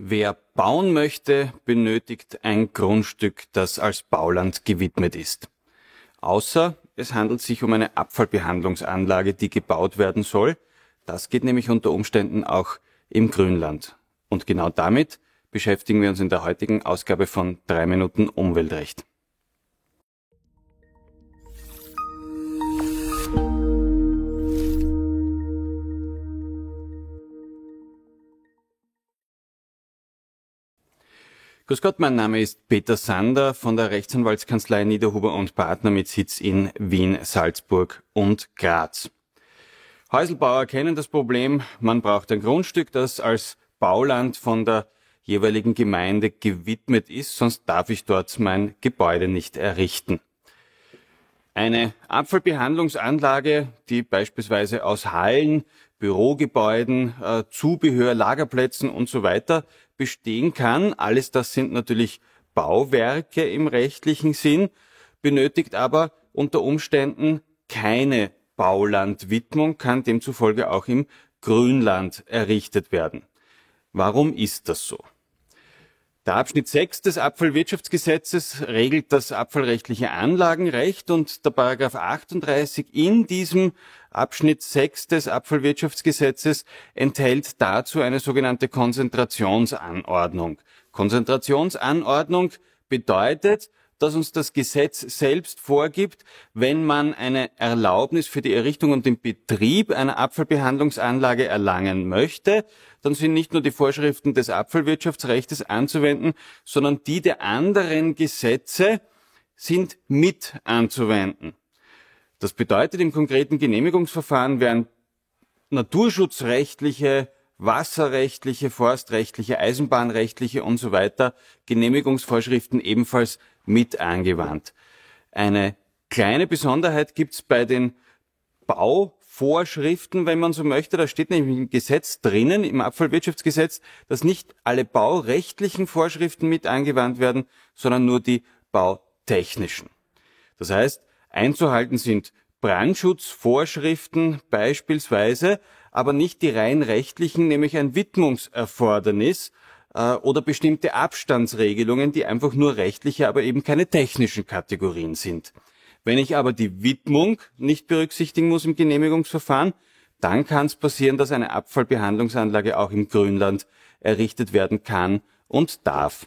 Wer bauen möchte, benötigt ein Grundstück, das als Bauland gewidmet ist. Außer es handelt sich um eine Abfallbehandlungsanlage, die gebaut werden soll. Das geht nämlich unter Umständen auch im Grünland. Und genau damit beschäftigen wir uns in der heutigen Ausgabe von drei Minuten Umweltrecht. Grüß Gott, mein Name ist Peter Sander von der Rechtsanwaltskanzlei Niederhuber und Partner mit Sitz in Wien, Salzburg und Graz. Häuselbauer kennen das Problem, man braucht ein Grundstück, das als Bauland von der jeweiligen Gemeinde gewidmet ist, sonst darf ich dort mein Gebäude nicht errichten. Eine Abfallbehandlungsanlage, die beispielsweise aus Hallen, Bürogebäuden, äh, Zubehör, Lagerplätzen und so weiter bestehen kann. Alles das sind natürlich Bauwerke im rechtlichen Sinn, benötigt aber unter Umständen keine Baulandwidmung, kann demzufolge auch im Grünland errichtet werden. Warum ist das so? Der Abschnitt 6 des Abfallwirtschaftsgesetzes regelt das abfallrechtliche Anlagenrecht und der Paragraph 38 in diesem Abschnitt 6 des Abfallwirtschaftsgesetzes enthält dazu eine sogenannte Konzentrationsanordnung. Konzentrationsanordnung bedeutet, dass uns das Gesetz selbst vorgibt, wenn man eine Erlaubnis für die Errichtung und den Betrieb einer Abfallbehandlungsanlage erlangen möchte, dann sind nicht nur die Vorschriften des Abfallwirtschaftsrechts anzuwenden, sondern die der anderen Gesetze sind mit anzuwenden. Das bedeutet im konkreten Genehmigungsverfahren werden naturschutzrechtliche wasserrechtliche, forstrechtliche, eisenbahnrechtliche und so weiter Genehmigungsvorschriften ebenfalls mit angewandt. Eine kleine Besonderheit gibt's bei den Bauvorschriften, wenn man so möchte. Da steht nämlich im Gesetz drinnen, im Abfallwirtschaftsgesetz, dass nicht alle baurechtlichen Vorschriften mit angewandt werden, sondern nur die bautechnischen. Das heißt, einzuhalten sind Brandschutzvorschriften beispielsweise, aber nicht die rein rechtlichen, nämlich ein Widmungserfordernis äh, oder bestimmte Abstandsregelungen, die einfach nur rechtliche, aber eben keine technischen Kategorien sind. Wenn ich aber die Widmung nicht berücksichtigen muss im Genehmigungsverfahren, dann kann es passieren, dass eine Abfallbehandlungsanlage auch im Grünland errichtet werden kann und darf.